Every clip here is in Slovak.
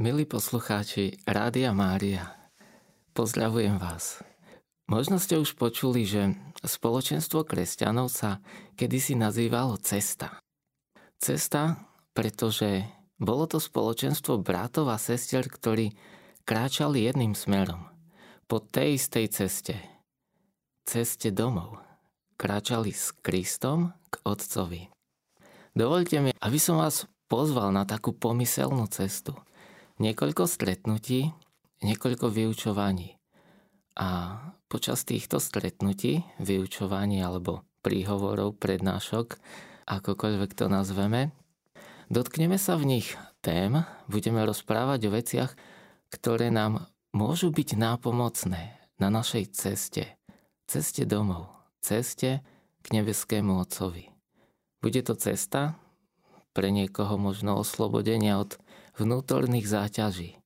Milí poslucháči Rádia Mária, pozdravujem vás. Možno ste už počuli, že spoločenstvo kresťanov sa kedysi nazývalo cesta. Cesta, pretože bolo to spoločenstvo bratov a sestier, ktorí kráčali jedným smerom. Po tej istej ceste. Ceste domov. Kráčali s Kristom k Otcovi. Dovolte mi, aby som vás pozval na takú pomyselnú cestu – niekoľko stretnutí, niekoľko vyučovaní. A počas týchto stretnutí, vyučovaní alebo príhovorov, prednášok, akokoľvek to nazveme, dotkneme sa v nich tém, budeme rozprávať o veciach, ktoré nám môžu byť nápomocné na našej ceste, ceste domov, ceste k nebeskému Otcovi. Bude to cesta pre niekoho možno oslobodenia od vnútorných záťaží.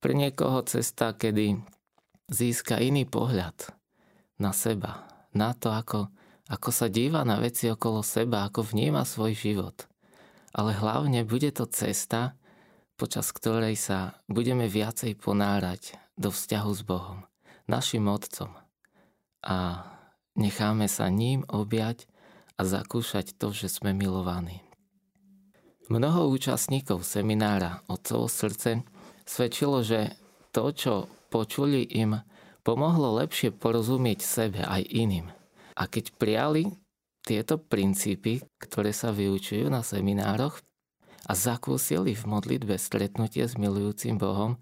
Pre niekoho cesta, kedy získa iný pohľad na seba, na to, ako, ako sa díva na veci okolo seba, ako vníma svoj život. Ale hlavne bude to cesta, počas ktorej sa budeme viacej ponárať do vzťahu s Bohom, našim Otcom. A necháme sa ním objať a zakúšať to, že sme milovaní. Mnoho účastníkov seminára Otcovo srdce svedčilo, že to, čo počuli im, pomohlo lepšie porozumieť sebe aj iným. A keď prijali tieto princípy, ktoré sa vyučujú na seminároch a zakúsili v modlitbe stretnutie s milujúcim Bohom,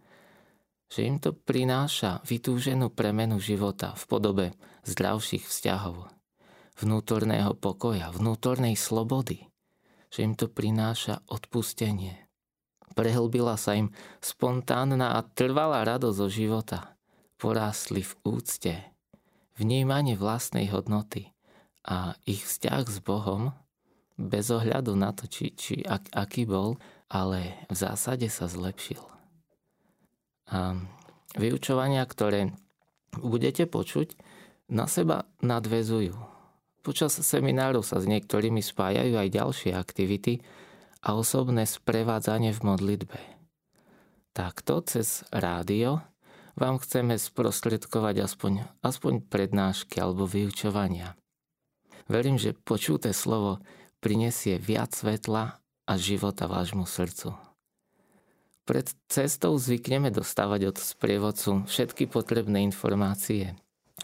že im to prináša vytúženú premenu života v podobe zdravších vzťahov, vnútorného pokoja, vnútornej slobody – že im to prináša odpustenie. Prehlbila sa im spontánna a trvalá radosť zo života. Porástli v úcte, vnímanie vlastnej hodnoty a ich vzťah s Bohom, bez ohľadu na to, či, či ak, aký bol, ale v zásade sa zlepšil. A vyučovania, ktoré budete počuť, na seba nadvezujú Počas seminárov sa s niektorými spájajú aj ďalšie aktivity a osobné sprevádzanie v modlitbe. Takto cez rádio vám chceme sprostredkovať aspoň, aspoň prednášky alebo vyučovania. Verím, že počuté slovo prinesie viac svetla a života vášmu srdcu. Pred cestou zvykneme dostávať od sprievodcu všetky potrebné informácie,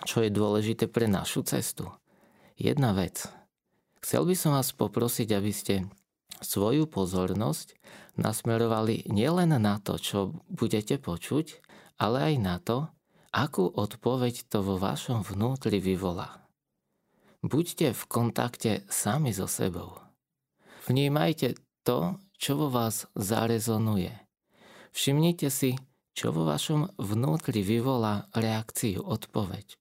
čo je dôležité pre našu cestu – jedna vec. Chcel by som vás poprosiť, aby ste svoju pozornosť nasmerovali nielen na to, čo budete počuť, ale aj na to, akú odpoveď to vo vašom vnútri vyvolá. Buďte v kontakte sami so sebou. Vnímajte to, čo vo vás zarezonuje. Všimnite si, čo vo vašom vnútri vyvolá reakciu, odpoveď.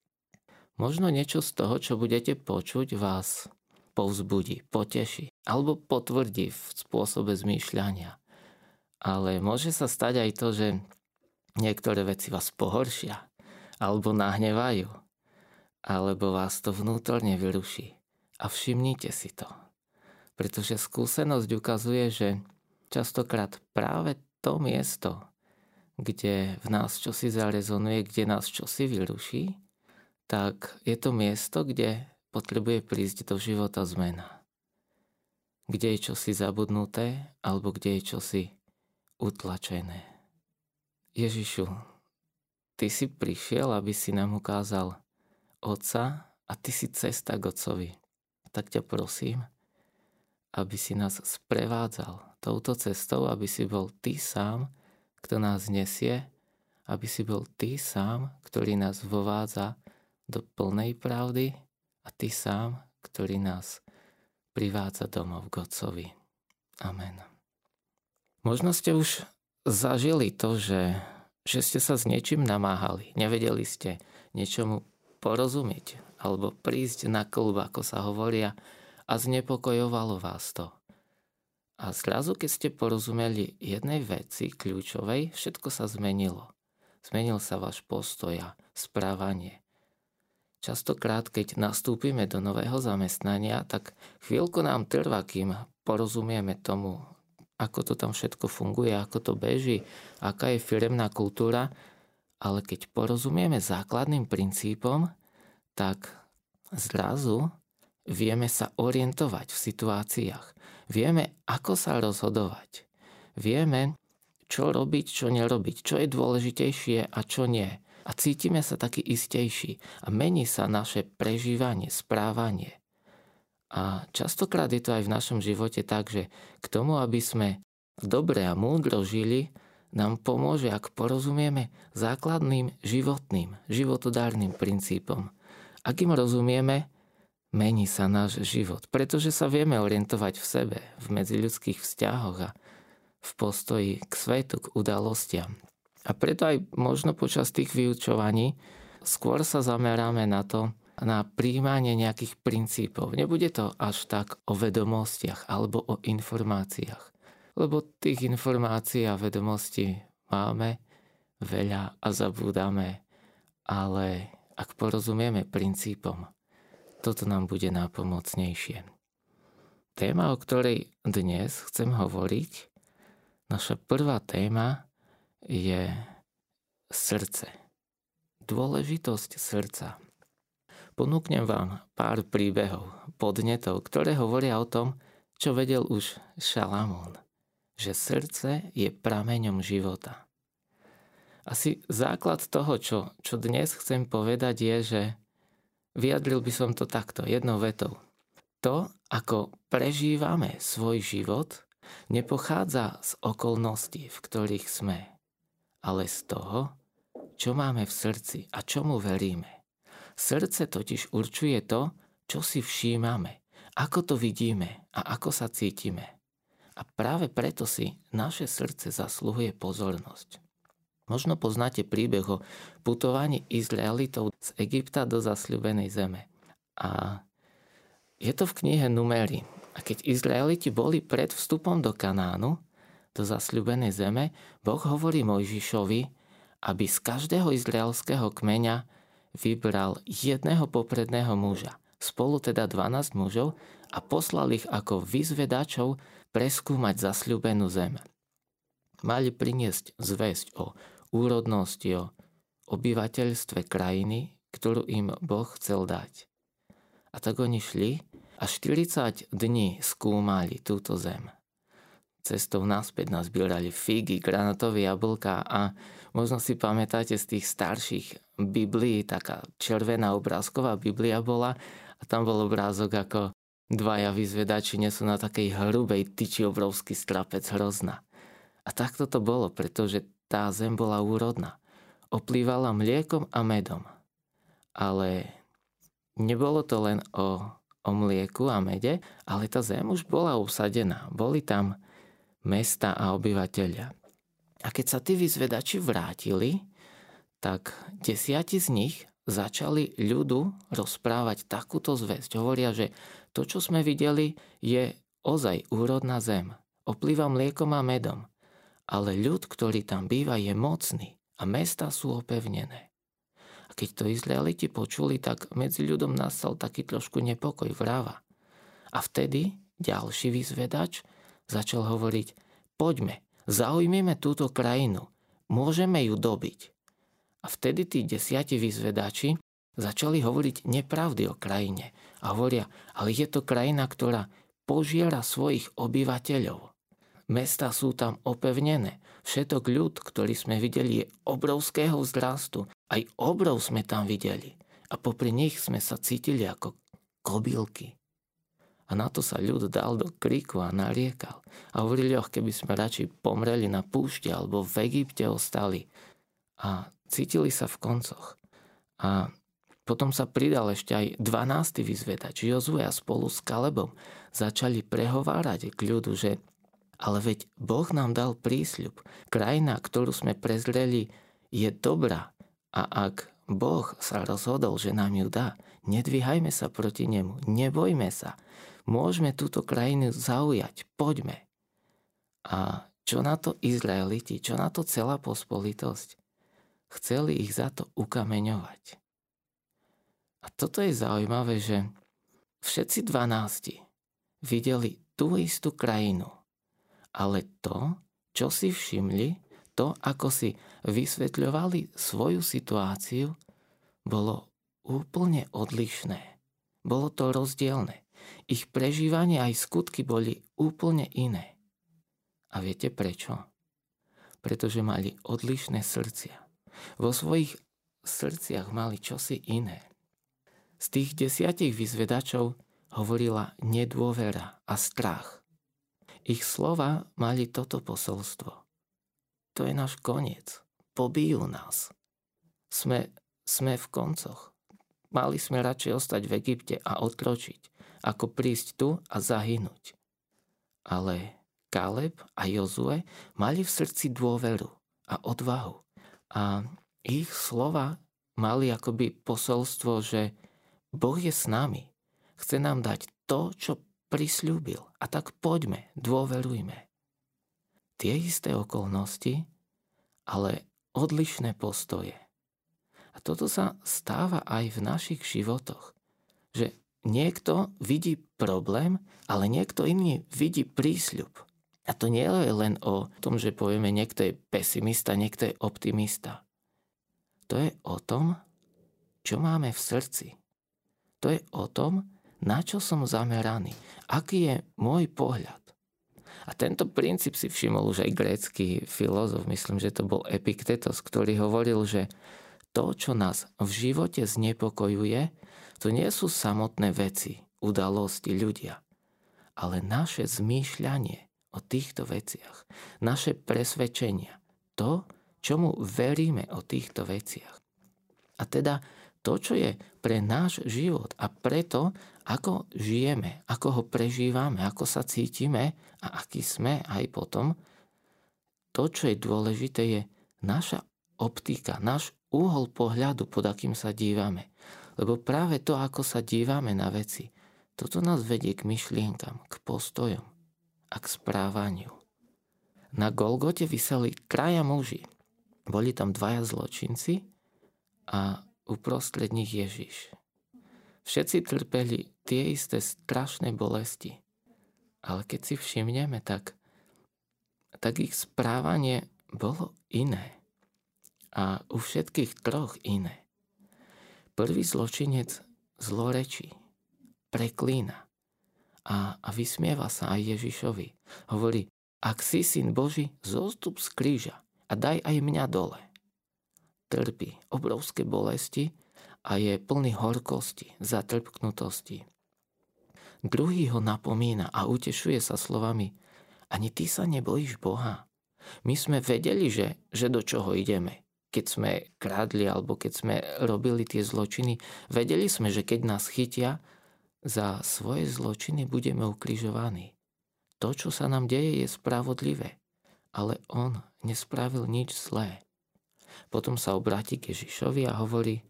Možno niečo z toho, čo budete počuť, vás povzbudí, poteší alebo potvrdí v spôsobe zmýšľania. Ale môže sa stať aj to, že niektoré veci vás pohoršia alebo nahnevajú, alebo vás to vnútorne vyruší. A všimnite si to. Pretože skúsenosť ukazuje, že častokrát práve to miesto, kde v nás čosi zarezonuje, kde nás čosi vyruší, tak je to miesto, kde potrebuje prísť do života zmena. Kde je čosi zabudnuté, alebo kde je čosi utlačené. Ježišu, Ty si prišiel, aby si nám ukázal Otca a Ty si cesta k Otcovi. Tak ťa prosím, aby si nás sprevádzal touto cestou, aby si bol Ty sám, kto nás nesie, aby si bol Ty sám, ktorý nás vovádza do plnej pravdy a Ty sám, ktorý nás privádza domov k Otcovi. Amen. Možno ste už zažili to, že, že ste sa s niečím namáhali, nevedeli ste niečomu porozumieť alebo prísť na klub, ako sa hovoria, a znepokojovalo vás to. A zrazu, keď ste porozumeli jednej veci kľúčovej, všetko sa zmenilo. Zmenil sa váš postoj a správanie. Častokrát, keď nastúpime do nového zamestnania, tak chvíľku nám trvá, kým porozumieme tomu, ako to tam všetko funguje, ako to beží, aká je firemná kultúra, ale keď porozumieme základným princípom, tak zrazu vieme sa orientovať v situáciách. Vieme, ako sa rozhodovať. Vieme, čo robiť, čo nerobiť, čo je dôležitejšie a čo nie. A cítime sa taký istejší a mení sa naše prežívanie, správanie. A častokrát je to aj v našom živote tak, že k tomu, aby sme dobre a múdro žili, nám pomôže, ak porozumieme základným životným, životodárnym princípom. Ak im rozumieme, mení sa náš život, pretože sa vieme orientovať v sebe, v medziľudských vzťahoch a v postoji k svetu, k udalostiam. A preto aj možno počas tých vyučovaní skôr sa zameráme na to, na príjmanie nejakých princípov. Nebude to až tak o vedomostiach alebo o informáciách. Lebo tých informácií a vedomostí máme veľa a zabúdame. Ale ak porozumieme princípom, toto nám bude nápomocnejšie. Téma, o ktorej dnes chcem hovoriť, Naša prvá téma je srdce. Dôležitosť srdca. Ponúknem vám pár príbehov, podnetov, ktoré hovoria o tom, čo vedel už Šalamún, že srdce je prameňom života. Asi základ toho, čo, čo dnes chcem povedať, je, že vyjadril by som to takto, jednou vetou. To, ako prežívame svoj život, nepochádza z okolností, v ktorých sme, ale z toho, čo máme v srdci a čomu veríme. Srdce totiž určuje to, čo si všímame, ako to vidíme a ako sa cítime. A práve preto si naše srdce zasluhuje pozornosť. Možno poznáte príbeh o putovaní Izraelitov z Egypta do zasľubenej zeme. A je to v knihe Numery, a keď Izraeliti boli pred vstupom do Kanánu, do zasľubenej zeme, Boh hovorí Mojžišovi, aby z každého izraelského kmeňa vybral jedného popredného muža, spolu teda 12 mužov a poslal ich ako vyzvedačov preskúmať zasľubenú zem. Mali priniesť zväzť o úrodnosti, o obyvateľstve krajiny, ktorú im Boh chcel dať. A tak oni šli a 40 dní skúmali túto zem. Cestou naspäť nás nazbierali figy, granatové jablka a možno si pamätáte z tých starších Biblií, taká červená obrázková Biblia bola a tam bol obrázok ako dvaja vyzvedači nesú na takej hrubej tyči obrovský strapec hrozna. A takto to bolo, pretože tá zem bola úrodná. Oplývala mliekom a medom. Ale nebolo to len o o mlieku a mede, ale tá zem už bola usadená. Boli tam mesta a obyvateľia. A keď sa tí vyzvedači vrátili, tak desiati z nich začali ľudu rozprávať takúto zväzť. Hovoria, že to, čo sme videli, je ozaj úrodná zem. Oplýva mliekom a medom. Ale ľud, ktorý tam býva, je mocný a mesta sú opevnené keď to Izraeliti počuli, tak medzi ľudom nastal taký trošku nepokoj vráva. A vtedy ďalší vyzvedač začal hovoriť, poďme, zaujmime túto krajinu, môžeme ju dobiť. A vtedy tí desiati vyzvedači začali hovoriť nepravdy o krajine. A hovoria, ale je to krajina, ktorá požiera svojich obyvateľov. Mesta sú tam opevnené. Všetok ľud, ktorý sme videli, je obrovského vzrastu. Aj obrov sme tam videli. A popri nich sme sa cítili ako kobylky. A na to sa ľud dal do kriku a nariekal. A hovorili, oh, keby sme radšej pomreli na púšte alebo v Egypte ostali. A cítili sa v koncoch. A potom sa pridal ešte aj 12. vyzvedač Jozue a spolu s Kalebom začali prehovárať k ľudu, že ale veď Boh nám dal prísľub. Krajina, ktorú sme prezreli, je dobrá. A ak Boh sa rozhodol, že nám ju dá, nedvíhajme sa proti nemu, nebojme sa. Môžeme túto krajinu zaujať, poďme. A čo na to Izraeliti, čo na to celá pospolitosť? Chceli ich za to ukameňovať. A toto je zaujímavé, že všetci dvanácti videli tú istú krajinu, ale to, čo si všimli, to, ako si vysvetľovali svoju situáciu, bolo úplne odlišné. Bolo to rozdielne. Ich prežívanie aj skutky boli úplne iné. A viete prečo? Pretože mali odlišné srdcia. Vo svojich srdciach mali čosi iné. Z tých desiatich vyzvedačov hovorila nedôvera a strach. Ich slova mali toto posolstvo. To je náš koniec. Pobijú nás. Sme, sme v koncoch. Mali sme radšej ostať v Egypte a otročiť, ako prísť tu a zahynúť. Ale Kaleb a Jozue mali v srdci dôveru a odvahu. A ich slova mali akoby posolstvo, že Boh je s nami. Chce nám dať to, čo prisľúbil. A tak poďme, dôverujme. Tie isté okolnosti, ale odlišné postoje. A toto sa stáva aj v našich životoch. Že niekto vidí problém, ale niekto iný vidí prísľub. A to nie je len o tom, že povieme, niekto je pesimista, niekto je optimista. To je o tom, čo máme v srdci. To je o tom, na čo som zameraný, aký je môj pohľad. A tento princíp si všimol už aj grécky filozof, myslím, že to bol Epiktetos, ktorý hovoril, že to, čo nás v živote znepokojuje, to nie sú samotné veci, udalosti, ľudia, ale naše zmýšľanie o týchto veciach, naše presvedčenia, to, čomu veríme o týchto veciach. A teda to, čo je pre náš život a preto, ako žijeme, ako ho prežívame, ako sa cítime a aký sme aj potom, to, čo je dôležité, je naša optika, náš úhol pohľadu, pod akým sa dívame. Lebo práve to, ako sa dívame na veci, toto nás vedie k myšlienkam, k postojom a k správaniu. Na Golgote vyseli traja muži, boli tam dvaja zločinci a uprostred nich Ježiš. Všetci trpeli tie isté strašné bolesti. Ale keď si všimneme, tak, tak ich správanie bolo iné. A u všetkých troch iné. Prvý zločinec zlorečí, preklína a, a vysmieva sa aj Ježišovi. Hovorí, ak si syn Boží, zostup z kríža a daj aj mňa dole. Trpí obrovské bolesti a je plný horkosti, zatrpknutosti. Druhý ho napomína a utešuje sa slovami ani ty sa nebojíš Boha. My sme vedeli, že, že do čoho ideme. Keď sme krádli alebo keď sme robili tie zločiny, vedeli sme, že keď nás chytia, za svoje zločiny budeme ukrižovaní. To, čo sa nám deje, je spravodlivé ale on nespravil nič zlé. Potom sa obráti k Ježišovi a hovorí,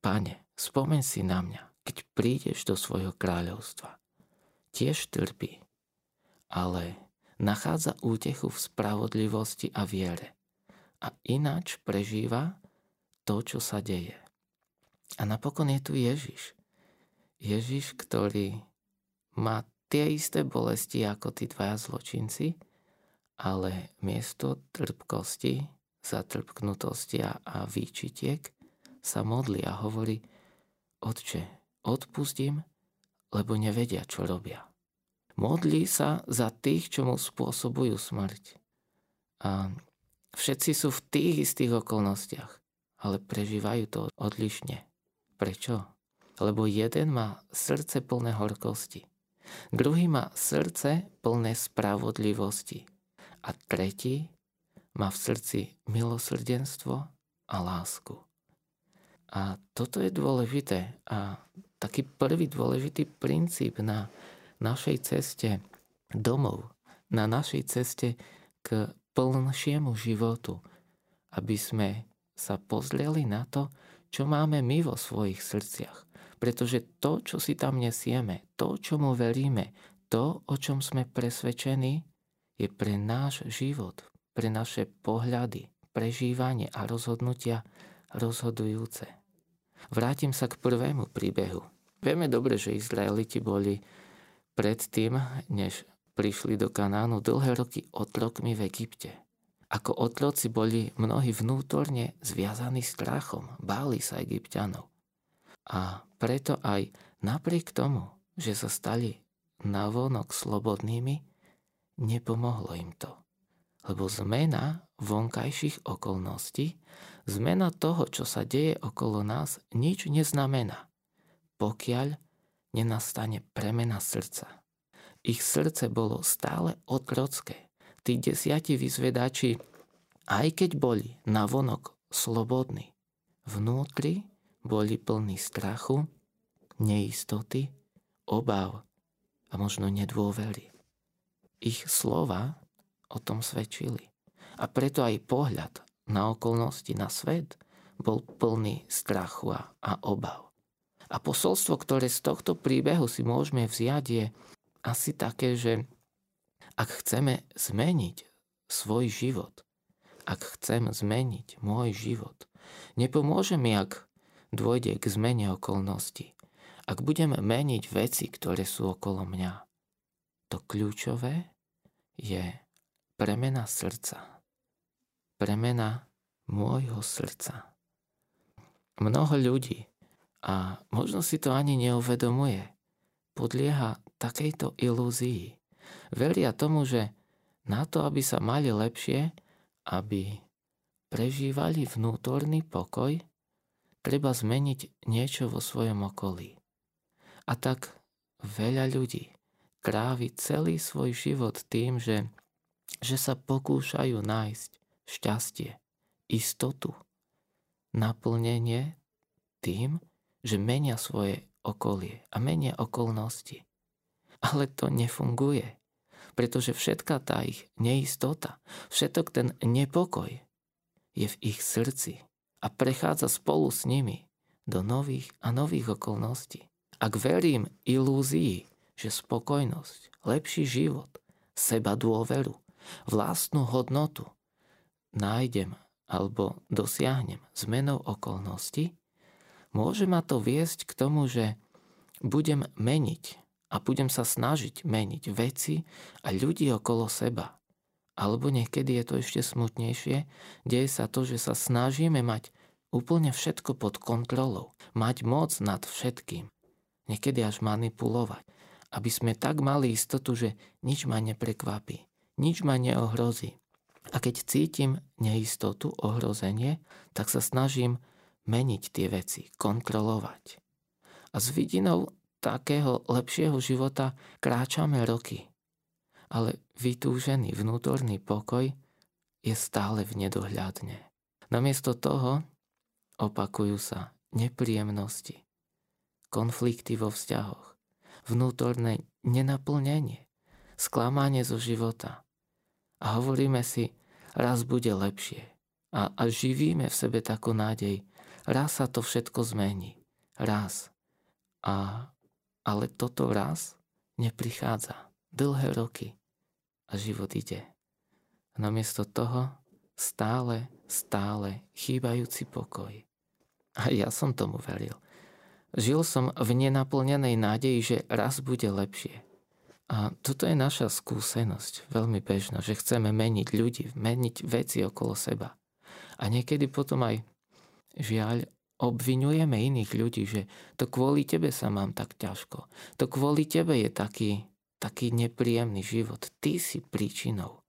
Pane, spomen si na mňa, keď prídeš do svojho kráľovstva. Tiež trpí, ale nachádza útechu v spravodlivosti a viere. A ináč prežíva to, čo sa deje. A napokon je tu Ježiš. Ježiš, ktorý má tie isté bolesti ako tí dvaja zločinci, ale miesto trpkosti, zatrpknutosti a výčitiek sa modlí a hovorí Otče, odpustím, lebo nevedia, čo robia. Modlí sa za tých, čo mu spôsobujú smrť. A všetci sú v tých istých okolnostiach, ale prežívajú to odlišne. Prečo? Lebo jeden má srdce plné horkosti, druhý má srdce plné spravodlivosti a tretí má v srdci milosrdenstvo a lásku. A toto je dôležité a taký prvý dôležitý princíp na našej ceste domov, na našej ceste k plnšiemu životu, aby sme sa pozreli na to, čo máme my vo svojich srdciach. Pretože to, čo si tam nesieme, to, čomu veríme, to, o čom sme presvedčení, je pre náš život, pre naše pohľady, prežívanie a rozhodnutia rozhodujúce. Vrátim sa k prvému príbehu. Vieme dobre, že Izraeliti boli predtým, než prišli do Kanánu dlhé roky otrokmi v Egypte. Ako otroci boli mnohí vnútorne zviazaní strachom, báli sa egyptianov. A preto aj napriek tomu, že sa stali navonok slobodnými, nepomohlo im to. Lebo zmena vonkajších okolností, zmena toho, čo sa deje okolo nás, nič neznamená, pokiaľ nenastane premena srdca. Ich srdce bolo stále otrocké. Tí desiati vyzvedači, aj keď boli navonok slobodní, vnútri boli plní strachu, neistoty, obav a možno nedôvery. Ich slova o tom svedčili. A preto aj pohľad na okolnosti, na svet bol plný strachu a, a obav. A posolstvo, ktoré z tohto príbehu si môžeme vziať, je asi také, že ak chceme zmeniť svoj život, ak chcem zmeniť môj život, nepomôže mi, ak dôjde k zmene okolností. Ak budem meniť veci, ktoré sú okolo mňa, to kľúčové je premena srdca. Premena môjho srdca. Mnoho ľudí, a možno si to ani neuvedomuje, podlieha takejto ilúzii. Veria tomu, že na to, aby sa mali lepšie, aby prežívali vnútorný pokoj, treba zmeniť niečo vo svojom okolí. A tak veľa ľudí trávi celý svoj život tým, že, že sa pokúšajú nájsť šťastie, istotu, naplnenie tým, že menia svoje okolie a menia okolnosti. Ale to nefunguje, pretože všetká tá ich neistota, všetok ten nepokoj je v ich srdci a prechádza spolu s nimi do nových a nových okolností. Ak verím ilúzii, že spokojnosť, lepší život, seba dôveru, vlastnú hodnotu nájdem alebo dosiahnem zmenou okolností, môže ma to viesť k tomu, že budem meniť a budem sa snažiť meniť veci a ľudí okolo seba. Alebo niekedy je to ešte smutnejšie, deje sa to, že sa snažíme mať úplne všetko pod kontrolou, mať moc nad všetkým niekedy až manipulovať, aby sme tak mali istotu, že nič ma neprekvapí, nič ma neohrozí. A keď cítim neistotu, ohrozenie, tak sa snažím meniť tie veci, kontrolovať. A s vidinou takého lepšieho života kráčame roky. Ale vytúžený vnútorný pokoj je stále v nedohľadne. Namiesto toho opakujú sa nepríjemnosti, konflikty vo vzťahoch, vnútorné nenaplnenie, sklamanie zo života. A hovoríme si, raz bude lepšie. A, a živíme v sebe takú nádej, raz sa to všetko zmení. Raz. A, ale toto raz neprichádza. Dlhé roky. A život ide. A namiesto toho stále, stále chýbajúci pokoj. A ja som tomu veril. Žil som v nenaplnenej nádeji, že raz bude lepšie. A toto je naša skúsenosť, veľmi bežná, že chceme meniť ľudí, meniť veci okolo seba. A niekedy potom aj, žiaľ, obvinujeme iných ľudí, že to kvôli tebe sa mám tak ťažko. To kvôli tebe je taký, taký nepríjemný život. Ty si príčinou.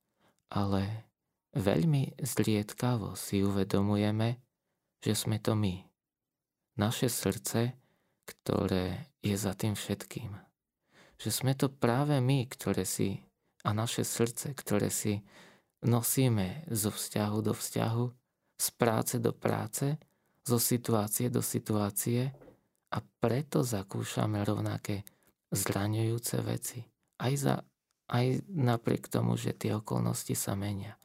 Ale veľmi zriedkavo si uvedomujeme, že sme to my. Naše srdce ktoré je za tým všetkým. Že sme to práve my, ktoré si a naše srdce, ktoré si nosíme zo vzťahu do vzťahu, z práce do práce, zo situácie do situácie a preto zakúšame rovnaké zraňujúce veci. Aj, za, aj napriek tomu, že tie okolnosti sa menia.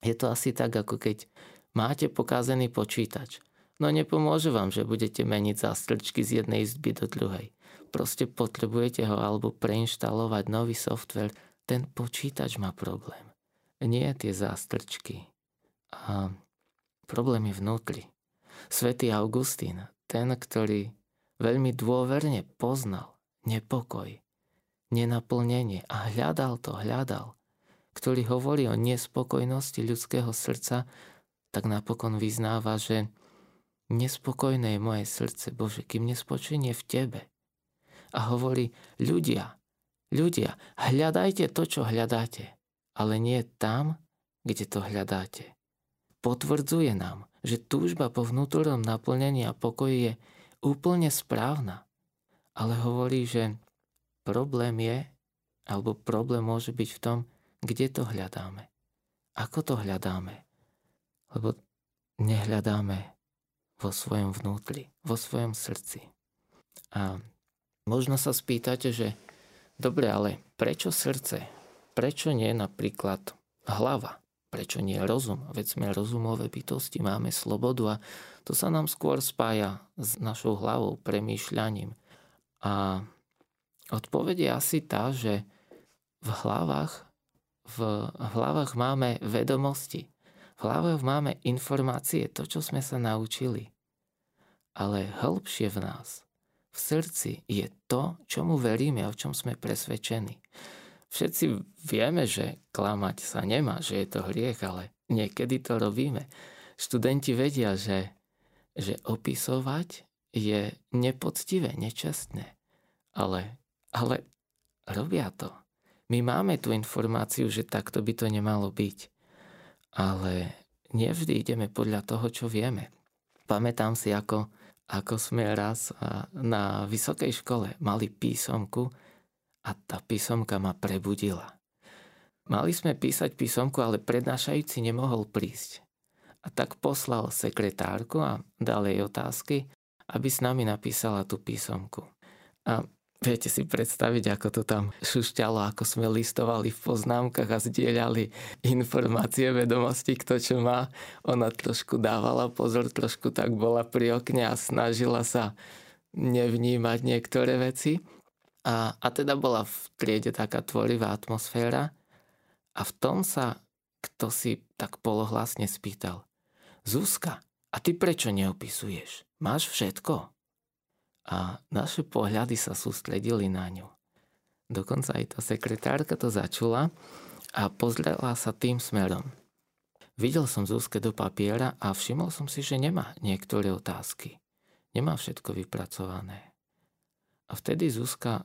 Je to asi tak, ako keď máte pokazený počítač No nepomôže vám, že budete meniť zástrčky z jednej izby do druhej. Proste potrebujete ho alebo preinštalovať nový software. Ten počítač má problém. Nie tie zástrčky. A problém je vnútri. Svetý Augustín, ten, ktorý veľmi dôverne poznal nepokoj, nenaplnenie a hľadal to, hľadal, ktorý hovorí o nespokojnosti ľudského srdca, tak napokon vyznáva, že nespokojné je moje srdce, Bože, kým nespočinie v Tebe. A hovorí, ľudia, ľudia, hľadajte to, čo hľadáte, ale nie tam, kde to hľadáte. Potvrdzuje nám, že túžba po vnútornom naplnení a pokoji je úplne správna. Ale hovorí, že problém je, alebo problém môže byť v tom, kde to hľadáme. Ako to hľadáme? Lebo nehľadáme vo svojom vnútri, vo svojom srdci. A možno sa spýtate, že dobre, ale prečo srdce? Prečo nie napríklad hlava? Prečo nie rozum? Veď sme rozumové bytosti, máme slobodu a to sa nám skôr spája s našou hlavou, premýšľaním. A odpoveď je asi tá, že v hlavách, v hlavách máme vedomosti, v hlavách máme informácie, to, čo sme sa naučili. Ale hĺbšie v nás, v srdci je to, čomu veríme o čom sme presvedčení. Všetci vieme, že klamať sa nemá, že je to hriech, ale niekedy to robíme. Študenti vedia, že, že opisovať je nepoctivé, nečestné. Ale, ale robia to. My máme tú informáciu, že takto by to nemalo byť. Ale nevždy ideme podľa toho, čo vieme. Pamätám si, ako, ako sme raz na vysokej škole mali písomku, a tá písomka ma prebudila. Mali sme písať písomku, ale prednášajúci nemohol prísť. A tak poslal sekretárku a dal jej otázky, aby s nami napísala tú písomku. A viete si predstaviť, ako to tam šušťalo, ako sme listovali v poznámkach a zdieľali informácie, vedomosti, kto čo má. Ona trošku dávala pozor, trošku tak bola pri okne a snažila sa nevnímať niektoré veci. A, a teda bola v triede taká tvorivá atmosféra a v tom sa kto si tak polohlasne spýtal. Zuzka, a ty prečo neopisuješ? Máš všetko? A naše pohľady sa sústredili na ňu. Dokonca aj tá sekretárka to začula a pozrela sa tým smerom. Videl som Zuzke do papiera a všimol som si, že nemá niektoré otázky. Nemá všetko vypracované. A vtedy Zuzka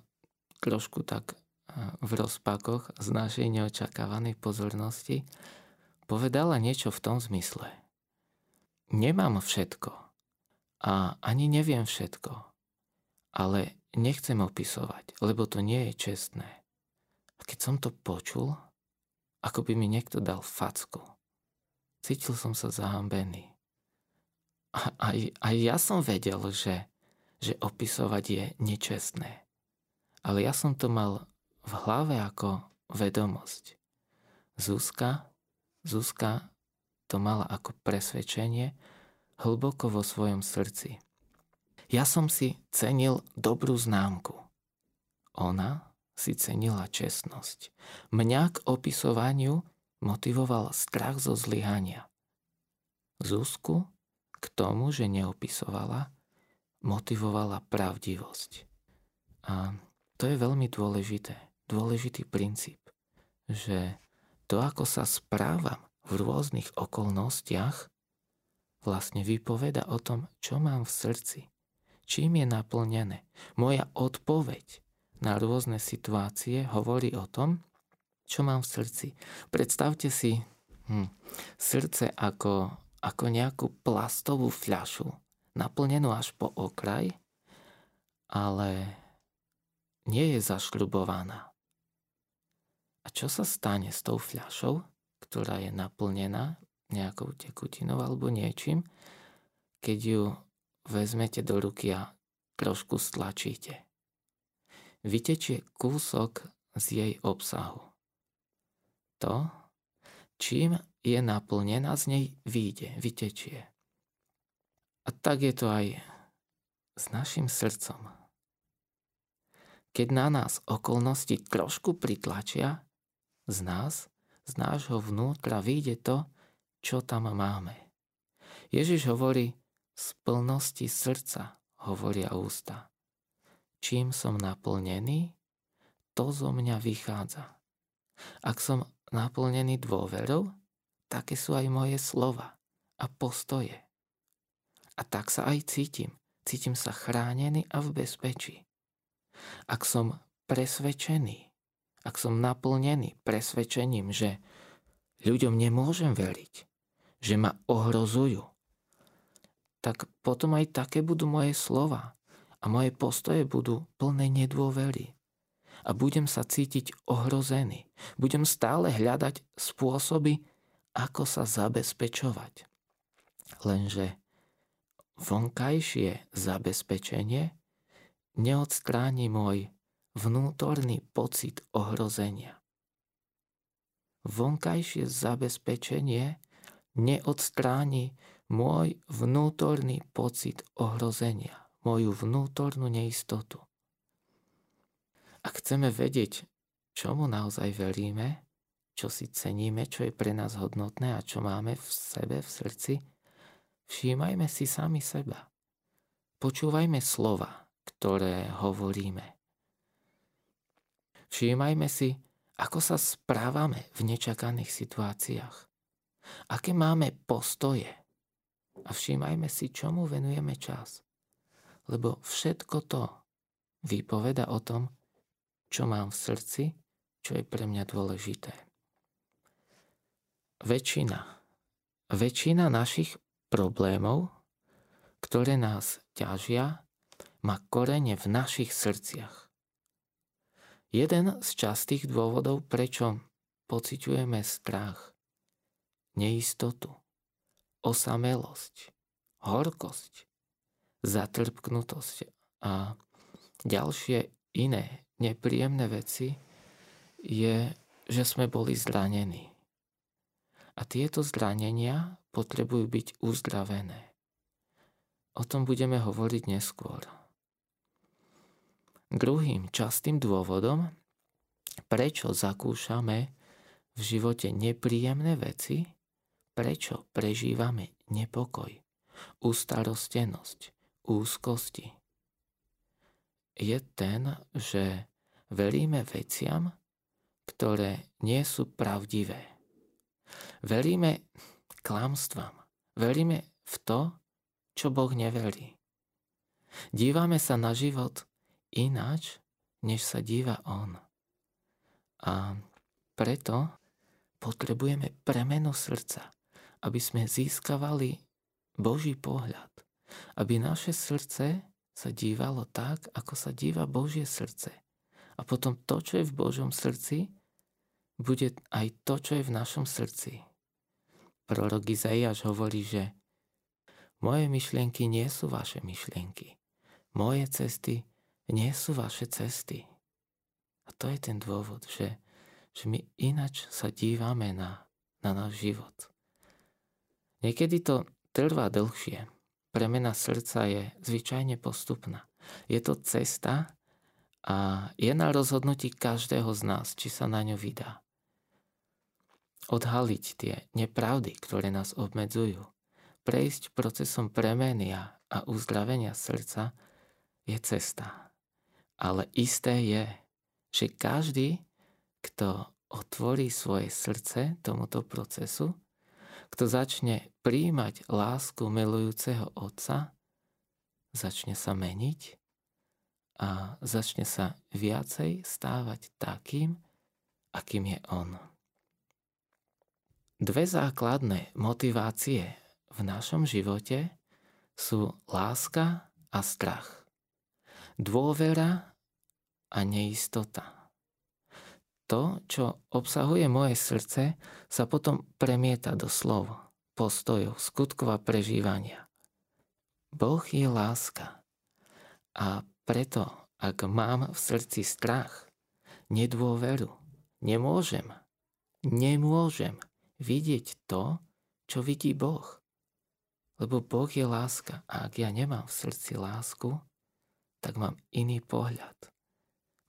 trošku tak v rozpakoch z našej neočakávanej pozornosti povedala niečo v tom zmysle. Nemám všetko a ani neviem všetko, ale nechcem opisovať, lebo to nie je čestné. A keď som to počul, ako by mi niekto dal facku. Cítil som sa zahambený. A aj, aj ja som vedel, že, že opisovať je nečestné. Ale ja som to mal v hlave ako vedomosť. Zuzka, Zuzka to mala ako presvedčenie hlboko vo svojom srdci. Ja som si cenil dobrú známku. Ona si cenila čestnosť. Mňa k opisovaniu motivoval strach zo zlyhania. Zuzku k tomu, že neopisovala, motivovala pravdivosť. A to je veľmi dôležité, dôležitý princíp, že to, ako sa správam v rôznych okolnostiach, vlastne vypoveda o tom, čo mám v srdci, čím je naplnené. Moja odpoveď na rôzne situácie hovorí o tom, čo mám v srdci. Predstavte si hm, srdce ako, ako nejakú plastovú fľašu, naplnenú až po okraj, ale nie je zašľubovaná. A čo sa stane s tou fľašou, ktorá je naplnená nejakou tekutinou alebo niečím, keď ju vezmete do ruky a trošku stlačíte? Vytečie kúsok z jej obsahu. To, čím je naplnená, z nej výjde, vytečie. A tak je to aj s našim srdcom keď na nás okolnosti trošku pritlačia, z nás, z nášho vnútra vyjde to, čo tam máme. Ježiš hovorí, z plnosti srdca hovoria ústa. Čím som naplnený, to zo mňa vychádza. Ak som naplnený dôverou, také sú aj moje slova a postoje. A tak sa aj cítim. Cítim sa chránený a v bezpečí. Ak som presvedčený, ak som naplnený presvedčením, že ľuďom nemôžem veriť, že ma ohrozujú, tak potom aj také budú moje slova a moje postoje budú plné nedôvery. A budem sa cítiť ohrozený. Budem stále hľadať spôsoby, ako sa zabezpečovať. Lenže vonkajšie zabezpečenie neodstráni môj vnútorný pocit ohrozenia. Vonkajšie zabezpečenie neodstráni môj vnútorný pocit ohrozenia, moju vnútornú neistotu. Ak chceme vedieť, čomu naozaj veríme, čo si ceníme, čo je pre nás hodnotné a čo máme v sebe, v srdci, všímajme si sami seba. Počúvajme slova, ktoré hovoríme. Všímajme si, ako sa správame v nečakaných situáciách. Aké máme postoje. A všímajme si, čomu venujeme čas. Lebo všetko to vypoveda o tom, čo mám v srdci, čo je pre mňa dôležité. Väčšina, väčšina našich problémov, ktoré nás ťažia, má korene v našich srdciach. Jeden z častých dôvodov, prečo pociťujeme strach, neistotu, osamelosť, horkosť, zatrpknutosť a ďalšie iné nepríjemné veci, je, že sme boli zranení. A tieto zranenia potrebujú byť uzdravené. O tom budeme hovoriť neskôr. Druhým častým dôvodom, prečo zakúšame v živote nepríjemné veci, prečo prežívame nepokoj, ústarostenosť, úzkosti, je ten, že veríme veciam, ktoré nie sú pravdivé. Veríme klamstvám. Veríme v to, čo Boh neverí. Dívame sa na život ináč, než sa díva On. A preto potrebujeme premenu srdca, aby sme získavali Boží pohľad, aby naše srdce sa dívalo tak, ako sa díva Božie srdce. A potom to, čo je v Božom srdci, bude aj to, čo je v našom srdci. Prorok Izaiáš hovorí, že moje myšlienky nie sú vaše myšlienky. Moje cesty nie sú vaše cesty. A to je ten dôvod, že, že my inač sa dívame na, na náš život. Niekedy to trvá dlhšie. Premena srdca je zvyčajne postupná. Je to cesta a je na rozhodnutí každého z nás, či sa na ňu vydá. Odhaliť tie nepravdy, ktoré nás obmedzujú, prejsť procesom premenia a uzdravenia srdca je cesta. Ale isté je, že každý, kto otvorí svoje srdce tomuto procesu, kto začne príjmať lásku milujúceho Otca, začne sa meniť a začne sa viacej stávať takým, akým je On. Dve základné motivácie v našom živote sú láska a strach dôvera a neistota. To, čo obsahuje moje srdce, sa potom premieta do slov, postojov, skutkov a prežívania. Boh je láska. A preto, ak mám v srdci strach, nedôveru, nemôžem, nemôžem vidieť to, čo vidí Boh. Lebo Boh je láska a ak ja nemám v srdci lásku, tak mám iný pohľad.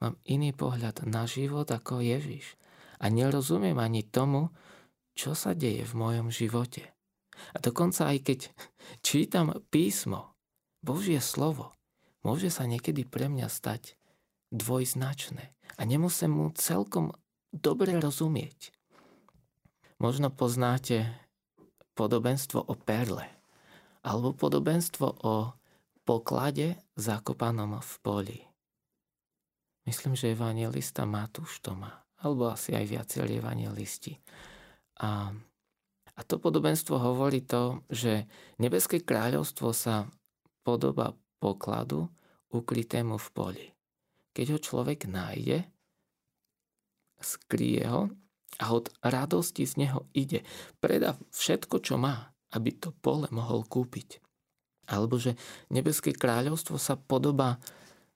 Mám iný pohľad na život ako Ježiš. A nerozumiem ani tomu, čo sa deje v mojom živote. A dokonca aj keď čítam písmo, Božie slovo, môže sa niekedy pre mňa stať dvojznačné a nemusím mu celkom dobre rozumieť. Možno poznáte podobenstvo o perle alebo podobenstvo o poklade zakopanom v poli. Myslím, že evangelista Matúš to má, alebo asi aj viacerí evangelisti. A, a to podobenstvo hovorí to, že nebeské kráľovstvo sa podoba pokladu ukrytému v poli. Keď ho človek nájde, skrie ho a od radosti z neho ide. Predá všetko, čo má, aby to pole mohol kúpiť. Alebo že nebeské kráľovstvo sa podobá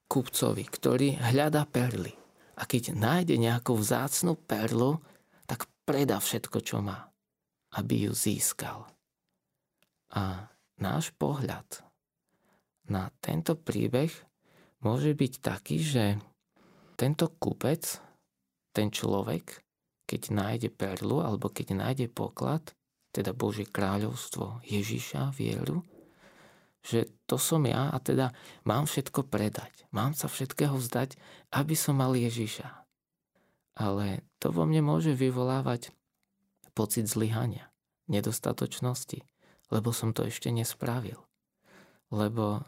kupcovi, ktorý hľadá perly. A keď nájde nejakú vzácnu perlu, tak predá všetko, čo má, aby ju získal. A náš pohľad na tento príbeh môže byť taký, že tento kupec, ten človek, keď nájde perlu alebo keď nájde poklad, teda Božie kráľovstvo Ježiša, vieru, že to som ja a teda mám všetko predať. Mám sa všetkého vzdať, aby som mal Ježiša. Ale to vo mne môže vyvolávať pocit zlyhania, nedostatočnosti, lebo som to ešte nespravil. Lebo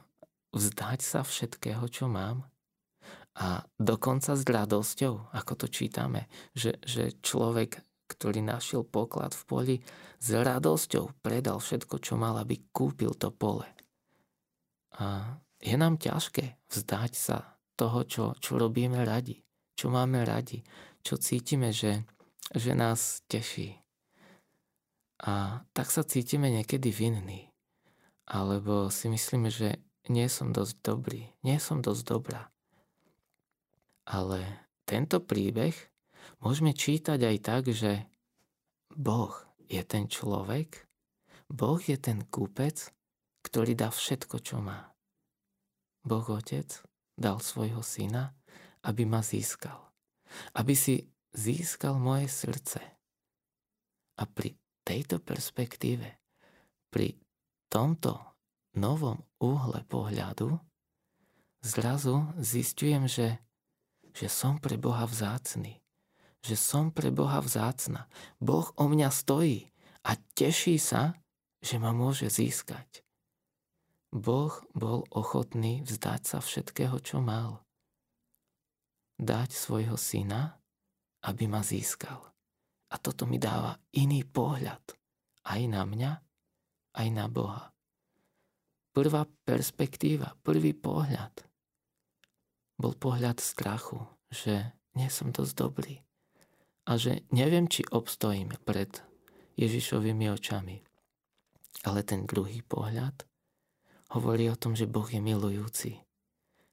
vzdať sa všetkého, čo mám, a dokonca s radosťou, ako to čítame, že, že človek, ktorý našiel poklad v poli, s radosťou predal všetko, čo mal, aby kúpil to pole. A je nám ťažké vzdať sa toho, čo, čo robíme radi, čo máme radi, čo cítime, že, že nás teší. A tak sa cítime niekedy vinní. Alebo si myslíme, že nie som dosť dobrý, nie som dosť dobrá. Ale tento príbeh môžeme čítať aj tak, že Boh je ten človek, Boh je ten kúpec, ktorý dá všetko, čo má. Boh Otec dal svojho syna, aby ma získal. Aby si získal moje srdce. A pri tejto perspektíve, pri tomto novom úhle pohľadu, zrazu zistujem, že že som pre Boha vzácný. Že som pre Boha vzácna. Boh o mňa stojí a teší sa, že ma môže získať. Boh bol ochotný vzdať sa všetkého, čo mal. Dať svojho syna, aby ma získal. A toto mi dáva iný pohľad aj na mňa, aj na Boha. Prvá perspektíva, prvý pohľad – bol pohľad strachu, že nie som dosť dobrý a že neviem, či obstojím pred Ježišovými očami. Ale ten druhý pohľad hovorí o tom, že Boh je milujúci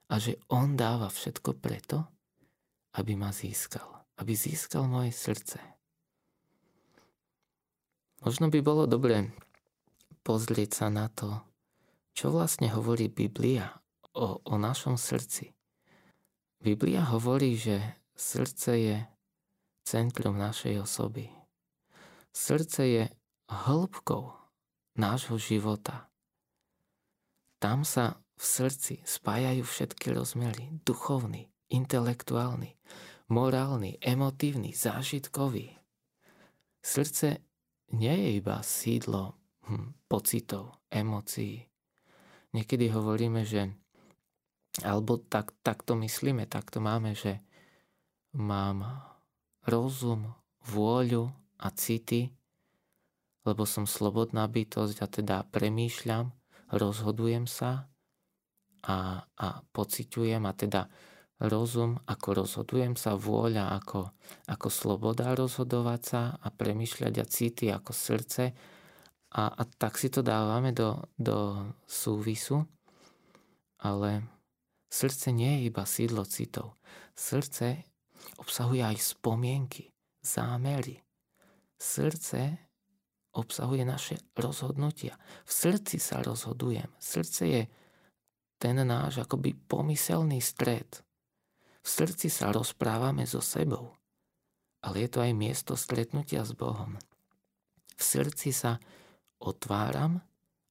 a že On dáva všetko preto, aby ma získal, aby získal moje srdce. Možno by bolo dobré pozrieť sa na to, čo vlastne hovorí Biblia o, o našom srdci. Biblia hovorí, že srdce je centrum našej osoby. Srdce je hĺbkou nášho života. Tam sa v srdci spájajú všetky rozmery. Duchovný, intelektuálny, morálny, emotívny, zážitkový. Srdce nie je iba sídlo hm, pocitov, emócií. Niekedy hovoríme, že alebo tak, tak to myslíme, tak to máme, že mám rozum, vôľu a city, lebo som slobodná bytosť a teda premýšľam, rozhodujem sa a, a pociťujem a teda rozum, ako rozhodujem sa, vôľa ako, ako sloboda rozhodovať sa a premýšľať a city ako srdce a, a tak si to dávame do, do súvisu, ale Srdce nie je iba sídlo citov. Srdce obsahuje aj spomienky, zámery. Srdce obsahuje naše rozhodnutia. V srdci sa rozhodujem. Srdce je ten náš akoby pomyselný stred. V srdci sa rozprávame so sebou, ale je to aj miesto stretnutia s Bohom. V srdci sa otváram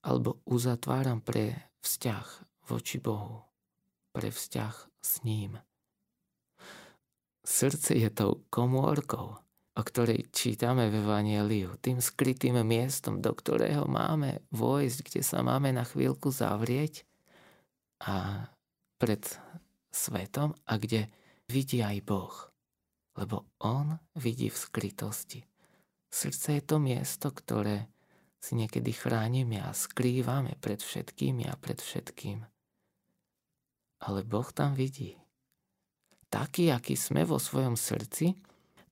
alebo uzatváram pre vzťah voči Bohu pre vzťah s ním. Srdce je tou komórkou, o ktorej čítame v Evangeliu, tým skrytým miestom, do ktorého máme vojsť, kde sa máme na chvíľku zavrieť a pred svetom a kde vidí aj Boh. Lebo On vidí v skrytosti. Srdce je to miesto, ktoré si niekedy chránime a skrývame pred všetkými a pred všetkým. Ale Boh tam vidí taký, aký sme vo svojom srdci,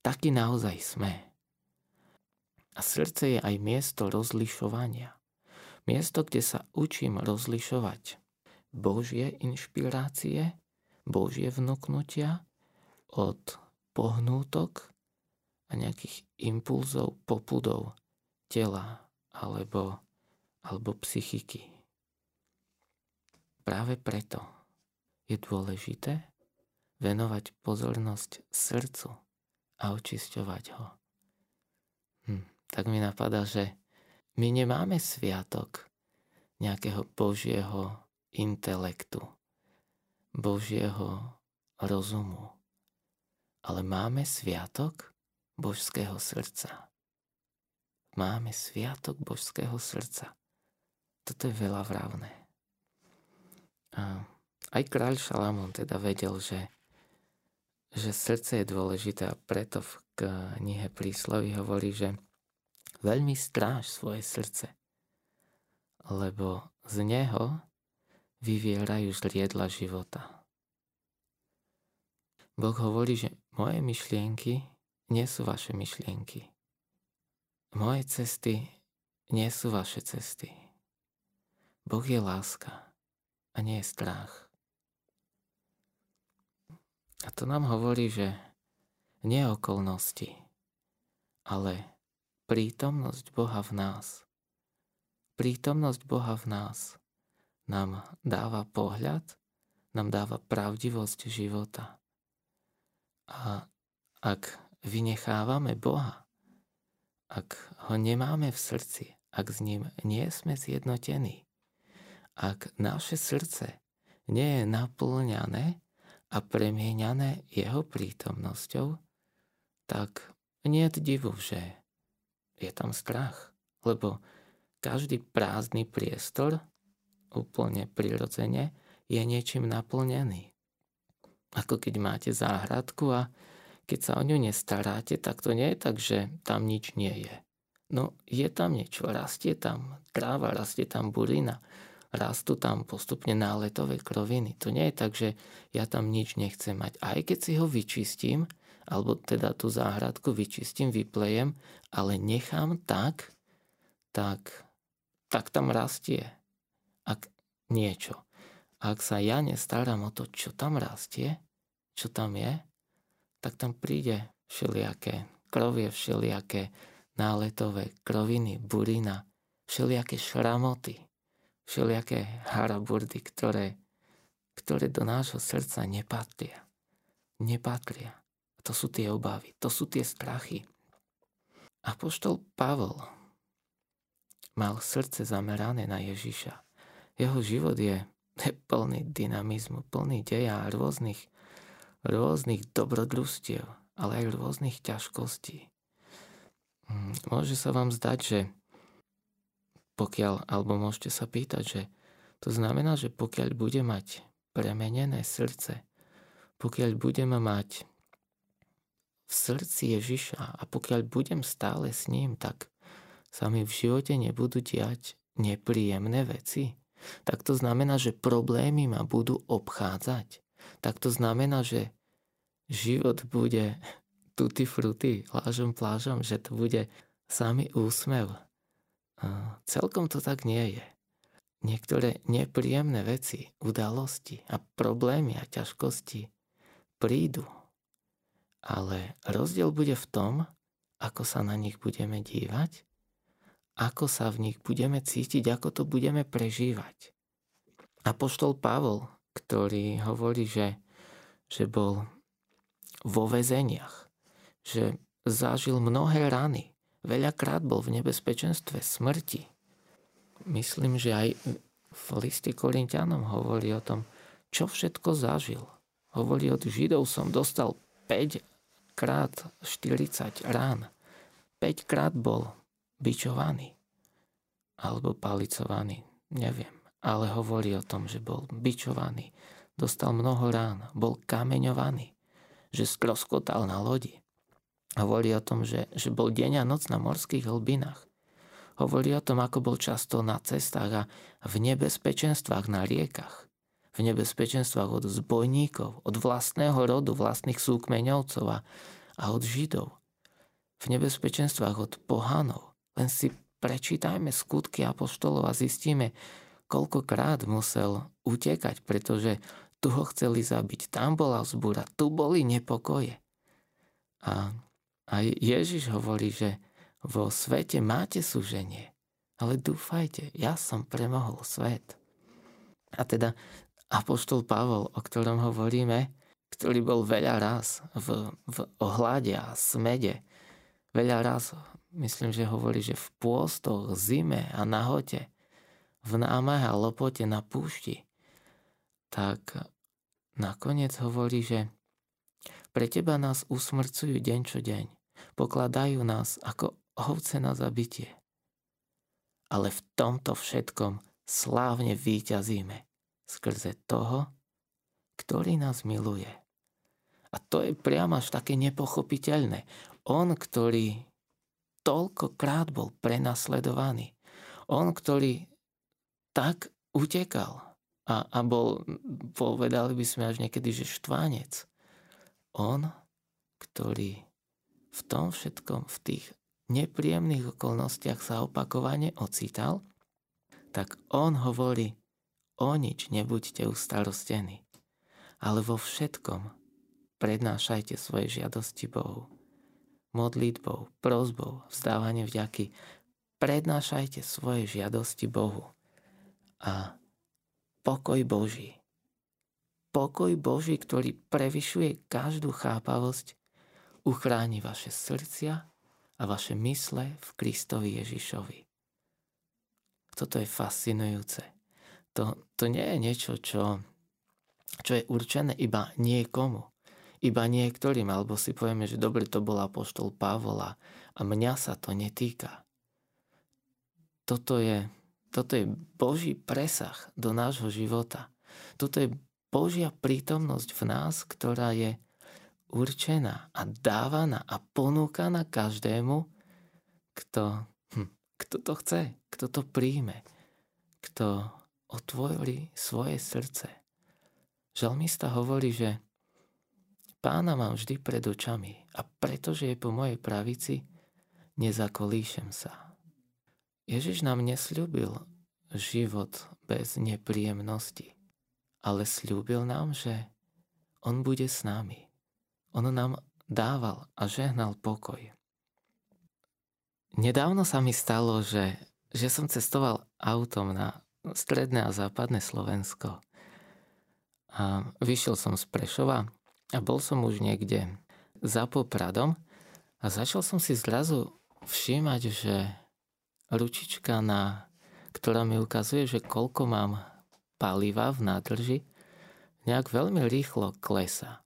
taký naozaj sme. A srdce je aj miesto rozlišovania. Miesto, kde sa učím rozlišovať Božie inšpirácie, Božie vnúknutia od pohnútok a nejakých impulzov, popudov tela alebo, alebo psychiky. Práve preto je dôležité, venovať pozornosť srdcu a očisťovať ho. Hm, tak mi napadá, že my nemáme sviatok nejakého Božieho intelektu, Božieho rozumu, ale máme sviatok božského srdca. Máme sviatok božského srdca. Toto je veľa vravné. A aj kráľ Šalamón teda vedel, že že srdce je dôležité a preto v knihe prísloví hovorí, že veľmi stráž svoje srdce, lebo z neho vyvierajú žliedla života. Boh hovorí, že moje myšlienky nie sú vaše myšlienky. Moje cesty nie sú vaše cesty. Boh je láska a nie je strach. A to nám hovorí, že nie okolnosti, ale prítomnosť Boha v nás. Prítomnosť Boha v nás nám dáva pohľad, nám dáva pravdivosť života. A ak vynechávame Boha, ak ho nemáme v srdci, ak s ním nie sme zjednotení, ak naše srdce nie je naplňané a premieňané jeho prítomnosťou, tak nie je divu, že je tam strach, lebo každý prázdny priestor, úplne prirodzene, je niečím naplnený. Ako keď máte záhradku a keď sa o ňu nestaráte, tak to nie je tak, že tam nič nie je. No je tam niečo, rastie tam tráva, rastie tam burina, rastú tam postupne náletové kroviny. To nie je tak, že ja tam nič nechcem mať. Aj keď si ho vyčistím, alebo teda tú záhradku vyčistím, vyplejem, ale nechám tak, tak, tak tam rastie. Ak niečo. Ak sa ja nestaram o to, čo tam rastie, čo tam je, tak tam príde všelijaké krovie, všelijaké náletové kroviny, burina, všelijaké šramoty všelijaké haraburdy, ktoré, ktoré do nášho srdca nepatria. Nepatria. To sú tie obavy, to sú tie strachy. A poštol Pavol mal srdce zamerané na Ježiša. Jeho život je plný dynamizmu, plný deja a rôznych, rôznych dobrodružstiev, ale aj rôznych ťažkostí. Hm, môže sa vám zdať, že pokiaľ, alebo môžete sa pýtať, že to znamená, že pokiaľ bude mať premenené srdce, pokiaľ budem mať v srdci Ježiša a pokiaľ budem stále s ním, tak sa mi v živote nebudú diať nepríjemné veci. Tak to znamená, že problémy ma budú obchádzať. Tak to znamená, že život bude tutti frutti, lážom plážom, že to bude samý úsmev, celkom to tak nie je. Niektoré nepríjemné veci, udalosti a problémy a ťažkosti prídu. Ale rozdiel bude v tom, ako sa na nich budeme dívať, ako sa v nich budeme cítiť, ako to budeme prežívať. Apoštol Pavol, ktorý hovorí, že, že bol vo väzeniach, že zažil mnohé rany, veľakrát bol v nebezpečenstve smrti. Myslím, že aj v liste Korintianom hovorí o tom, čo všetko zažil. Hovorí od Židov som dostal 5 krát 40 rán. 5 krát bol bičovaný alebo palicovaný, neviem. Ale hovorí o tom, že bol bičovaný, dostal mnoho rán, bol kameňovaný, že skroskotal na lodi. Hovorí o tom, že, že bol deň a noc na morských hlbinách. Hovorí o tom, ako bol často na cestách a v nebezpečenstvách na riekach. V nebezpečenstvách od zbojníkov, od vlastného rodu, vlastných súkmeňovcov a, a od židov. V nebezpečenstvách od pohanov. Len si prečítajme skutky apoštolov a zistíme, koľkokrát musel utekať, pretože tu ho chceli zabiť, tam bola vzbúra, tu boli nepokoje. A, a Ježiš hovorí, že vo svete máte súženie, ale dúfajte, ja som premohol svet. A teda Apoštol Pavol, o ktorom hovoríme, ktorý bol veľa raz v, v ohľade a smede, veľa raz, myslím, že hovorí, že v pôstoch, zime a nahote, v námahe a lopote na púšti, tak nakoniec hovorí, že pre teba nás usmrcujú deň čo deň. Pokladajú nás ako ovce na zabitie. Ale v tomto všetkom slávne výťazíme skrze toho, ktorý nás miluje. A to je priamo až také nepochopiteľné. On, ktorý toľkokrát bol prenasledovaný, on, ktorý tak utekal a, a bol, povedali by sme až niekedy, že štvánec, on, ktorý v tom všetkom, v tých nepríjemných okolnostiach sa opakovane ocítal, tak on hovorí, o nič nebuďte ustarostení, ale vo všetkom prednášajte svoje žiadosti Bohu. Modlitbou, prozbou, vzdávanie vďaky, prednášajte svoje žiadosti Bohu. A pokoj Boží, pokoj Boží, ktorý prevyšuje každú chápavosť, uchráni vaše srdcia a vaše mysle v Kristovi Ježišovi. Toto je fascinujúce. To, to nie je niečo, čo, čo je určené iba niekomu, iba niektorým, alebo si povieme, že dobre, to bol apoštol Pavola a mňa sa to netýka. Toto je, toto je Boží presah do nášho života. Toto je Božia prítomnosť v nás, ktorá je určená a dávaná a ponúkaná každému, kto, hm, kto to chce, kto to príjme, kto otvorí svoje srdce. Žalmista hovorí, že pána mám vždy pred očami a pretože je po mojej pravici, nezakolíšem sa. Ježiš nám nesľúbil život bez nepríjemnosti ale slúbil nám, že On bude s nami. On nám dával a žehnal pokoj. Nedávno sa mi stalo, že, že som cestoval autom na stredné a západné Slovensko. A vyšiel som z Prešova a bol som už niekde za Popradom a začal som si zrazu všímať, že ručička, na, ktorá mi ukazuje, že koľko mám paliva v nádrži nejak veľmi rýchlo klesá.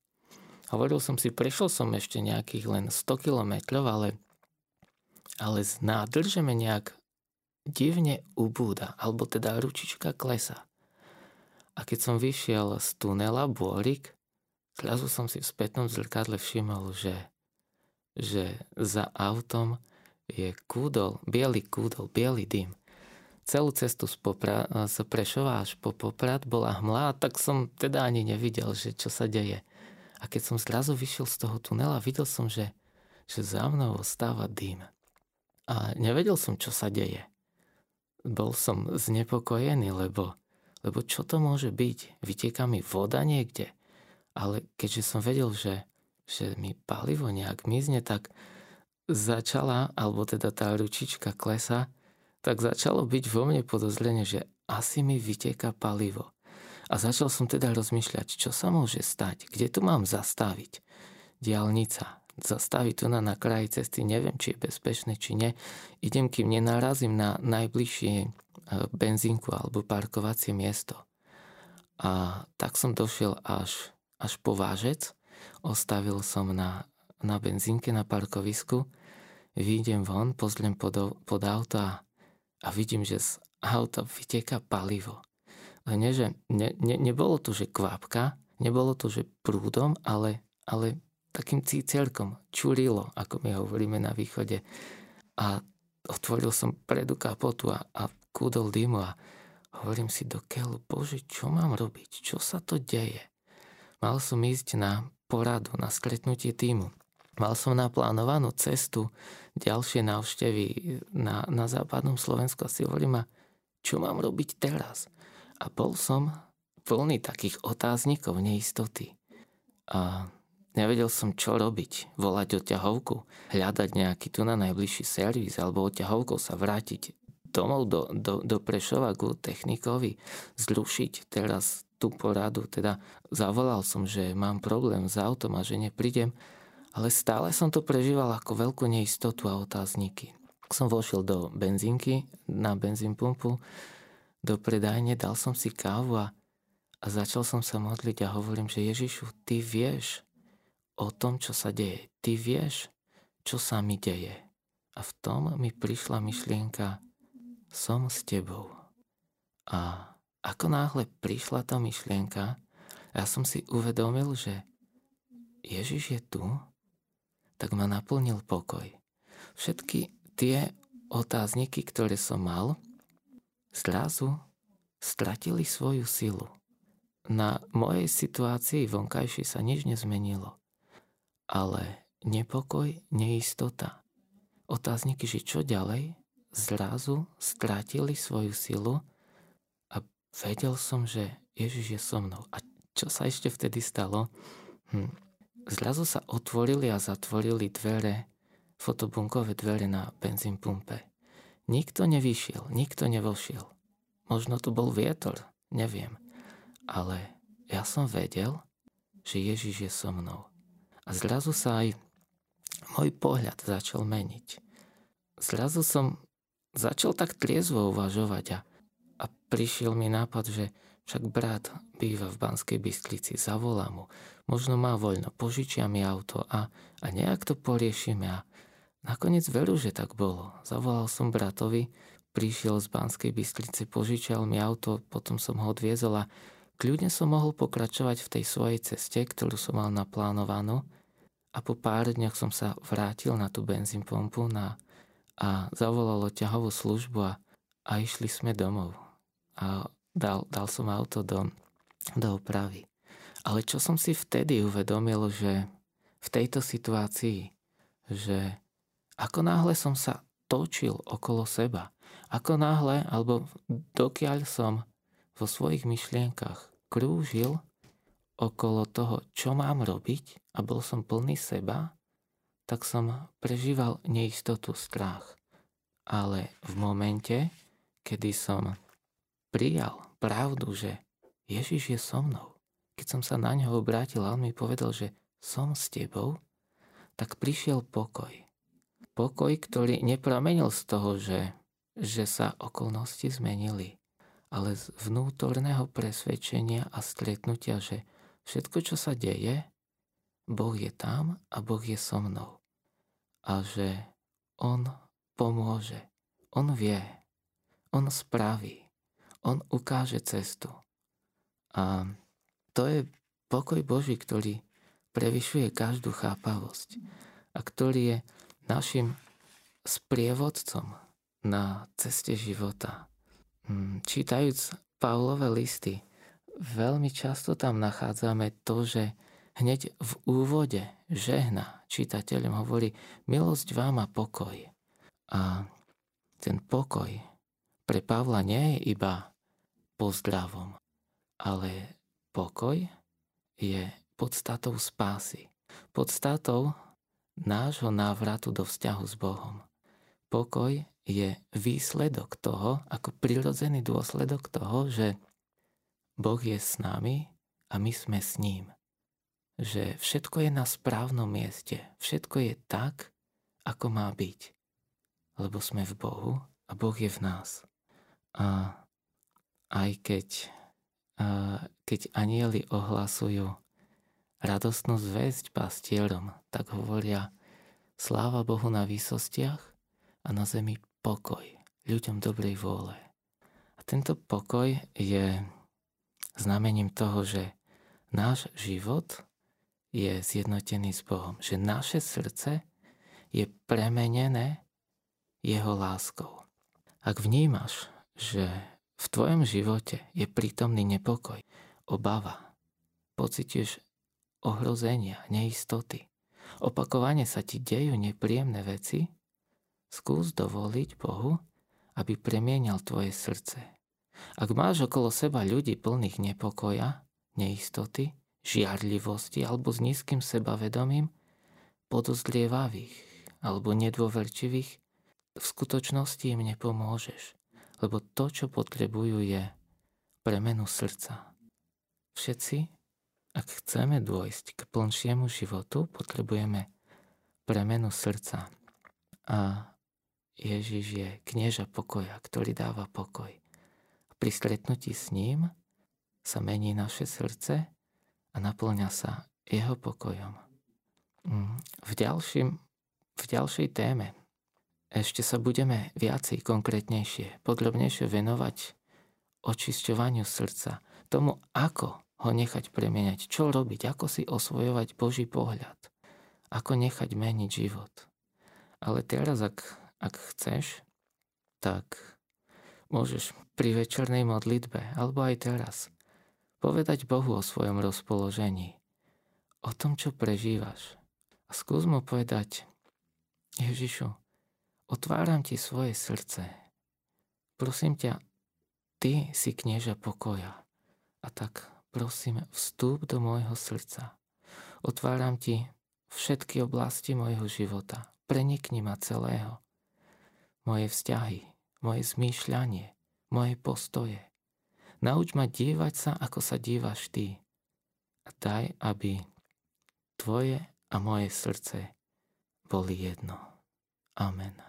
Hovoril som si, prešiel som ešte nejakých len 100 kilometrov, ale, ale z nádrže nejak divne ubúda, alebo teda ručička klesa. A keď som vyšiel z tunela Bôrik, zrazu som si v spätnom zrkadle všimol, že, že za autom je kúdol, biely kúdol, biely dym celú cestu z, Popra- z Prešova až po Poprad bola hmla, tak som teda ani nevidel, že čo sa deje. A keď som zrazu vyšiel z toho tunela, videl som, že, že za mnou stáva dým. A nevedel som, čo sa deje. Bol som znepokojený, lebo, lebo čo to môže byť? Vytieká mi voda niekde? Ale keďže som vedel, že, že mi palivo nejak mizne, tak začala, alebo teda tá ručička klesa, tak začalo byť vo mne podozrenie, že asi mi vyteka palivo. A začal som teda rozmýšľať, čo sa môže stať, kde tu mám zastaviť. Diálnica. Zastaviť tu na, na kraji cesty, neviem, či je bezpečné, či nie. Idem, kým nenarazím na najbližšie e, benzínku alebo parkovacie miesto. A tak som došiel až, až po vážec, Ostavil som na, na benzínke na parkovisku, výjdem von, pozriem pod, pod auto a, a vidím, že z auta vyteka palivo. Nie, že ne, ne, nebolo to, že kvapka, nebolo to, že prúdom, ale, ale takým cícelkom, čurilo, ako my hovoríme na východe. A otvoril som predu kapotu a, a kúdol dymu a hovorím si do keľu, bože, čo mám robiť? Čo sa to deje? Mal som ísť na poradu, na stretnutie týmu. Mal som naplánovanú cestu, ďalšie návštevy na, na západnom Slovensku a si hovorím, a čo mám robiť teraz? A bol som plný takých otáznikov, neistoty. A nevedel som, čo robiť. Volať o ťahovku, hľadať nejaký tu na najbližší servis alebo o ťahovkou sa vrátiť domov do, do, do Prešova ku technikovi, zrušiť teraz tú poradu. Teda zavolal som, že mám problém s autom a že neprídem, ale stále som to prežíval ako veľkú neistotu a otázniky. Som vošiel do benzínky, na benzín pumpu, do predajne, dal som si kávu a, a začal som sa modliť a hovorím, že Ježišu, ty vieš o tom, čo sa deje. Ty vieš, čo sa mi deje. A v tom mi prišla myšlienka, som s tebou. A ako náhle prišla tá myšlienka, ja som si uvedomil, že Ježiš je tu, tak ma naplnil pokoj. Všetky tie otázniky, ktoré som mal, zrazu stratili svoju silu. Na mojej situácii vonkajšej sa nič nezmenilo. Ale nepokoj, neistota. Otázniky, že čo ďalej, zrazu stratili svoju silu a vedel som, že Ježiš je so mnou. A čo sa ešte vtedy stalo? Hm. Zrazu sa otvorili a zatvorili dvere, fotobunkové dvere na benzín pumpe. Nikto nevyšiel, nikto nevošiel. Možno tu bol vietor, neviem. Ale ja som vedel, že Ježiš je so mnou. A zrazu sa aj môj pohľad začal meniť. Zrazu som začal tak triezvo uvažovať a, a prišiel mi nápad, že však brat býva v Banskej Bystrici, zavolám mu. Možno má voľno, požičia mi auto a, a nejak to poriešime a Nakoniec veru, že tak bolo. Zavolal som bratovi, prišiel z Banskej Bystrice, požičal mi auto, potom som ho odviezol a kľudne som mohol pokračovať v tej svojej ceste, ktorú som mal naplánovanú a po pár dňoch som sa vrátil na tú benzín pompu na, a zavolal ťahovú službu a, a išli sme domov. A dal, dal som auto do, do opravy. Ale čo som si vtedy uvedomil, že v tejto situácii, že ako náhle som sa točil okolo seba, ako náhle, alebo dokiaľ som vo svojich myšlienkach krúžil okolo toho, čo mám robiť a bol som plný seba, tak som prežíval neistotu, strach. Ale v momente, kedy som prijal pravdu, že Ježiš je so mnou, keď som sa na ňo obrátil a on mi povedal, že som s tebou, tak prišiel pokoj pokoj, ktorý nepramenil z toho, že, že sa okolnosti zmenili, ale z vnútorného presvedčenia a stretnutia, že všetko, čo sa deje, Boh je tam a Boh je so mnou. A že On pomôže, On vie, On spraví, On ukáže cestu. A to je pokoj Boží, ktorý prevyšuje každú chápavosť a ktorý je našim sprievodcom na ceste života. Hmm, čítajúc Pavlové listy, veľmi často tam nachádzame to, že hneď v úvode žehna čitateľom hovorí milosť vám a pokoj. A ten pokoj pre Pavla nie je iba pozdravom, ale pokoj je podstatou spásy. Podstatou nášho návratu do vzťahu s Bohom. Pokoj je výsledok toho, ako prirodzený dôsledok toho, že Boh je s nami a my sme s ním. Že všetko je na správnom mieste, všetko je tak, ako má byť. Lebo sme v Bohu a Boh je v nás. A aj keď, a keď anieli ohlasujú radostnú zväzť pastierom, tak hovoria sláva Bohu na výsostiach a na zemi pokoj ľuďom dobrej vôle. A tento pokoj je znamením toho, že náš život je zjednotený s Bohom, že naše srdce je premenené jeho láskou. Ak vnímaš, že v tvojom živote je prítomný nepokoj, obava, pocituješ ohrozenia, neistoty, opakovane sa ti dejú nepríjemné veci, skús dovoliť Bohu, aby premienial tvoje srdce. Ak máš okolo seba ľudí plných nepokoja, neistoty, žiarlivosti alebo s nízkym sebavedomím, podozlievavých alebo nedôverčivých, v skutočnosti im nepomôžeš lebo to, čo potrebujú, je premenu srdca. Všetci, ak chceme dôjsť k plnšiemu životu, potrebujeme premenu srdca. A Ježiš je knieža pokoja, ktorý dáva pokoj. Pri stretnutí s ním sa mení naše srdce a naplňa sa jeho pokojom. Mm, v, ďalším, v ďalšej téme ešte sa budeme viacej konkrétnejšie, podrobnejšie venovať očisťovaniu srdca, tomu, ako ho nechať premieňať, čo robiť, ako si osvojovať Boží pohľad, ako nechať meniť život. Ale teraz, ak, ak chceš, tak môžeš pri večernej modlitbe, alebo aj teraz, povedať Bohu o svojom rozpoložení, o tom, čo prežívaš. A skús mu povedať, Ježišu, Otváram ti svoje srdce. Prosím ťa, ty si knieža pokoja. A tak prosím, vstúp do môjho srdca. Otváram ti všetky oblasti môjho života. Prenikni ma celého. Moje vzťahy, moje zmýšľanie, moje postoje. Nauč ma dívať sa, ako sa dívaš ty. A daj, aby tvoje a moje srdce boli jedno. Amen.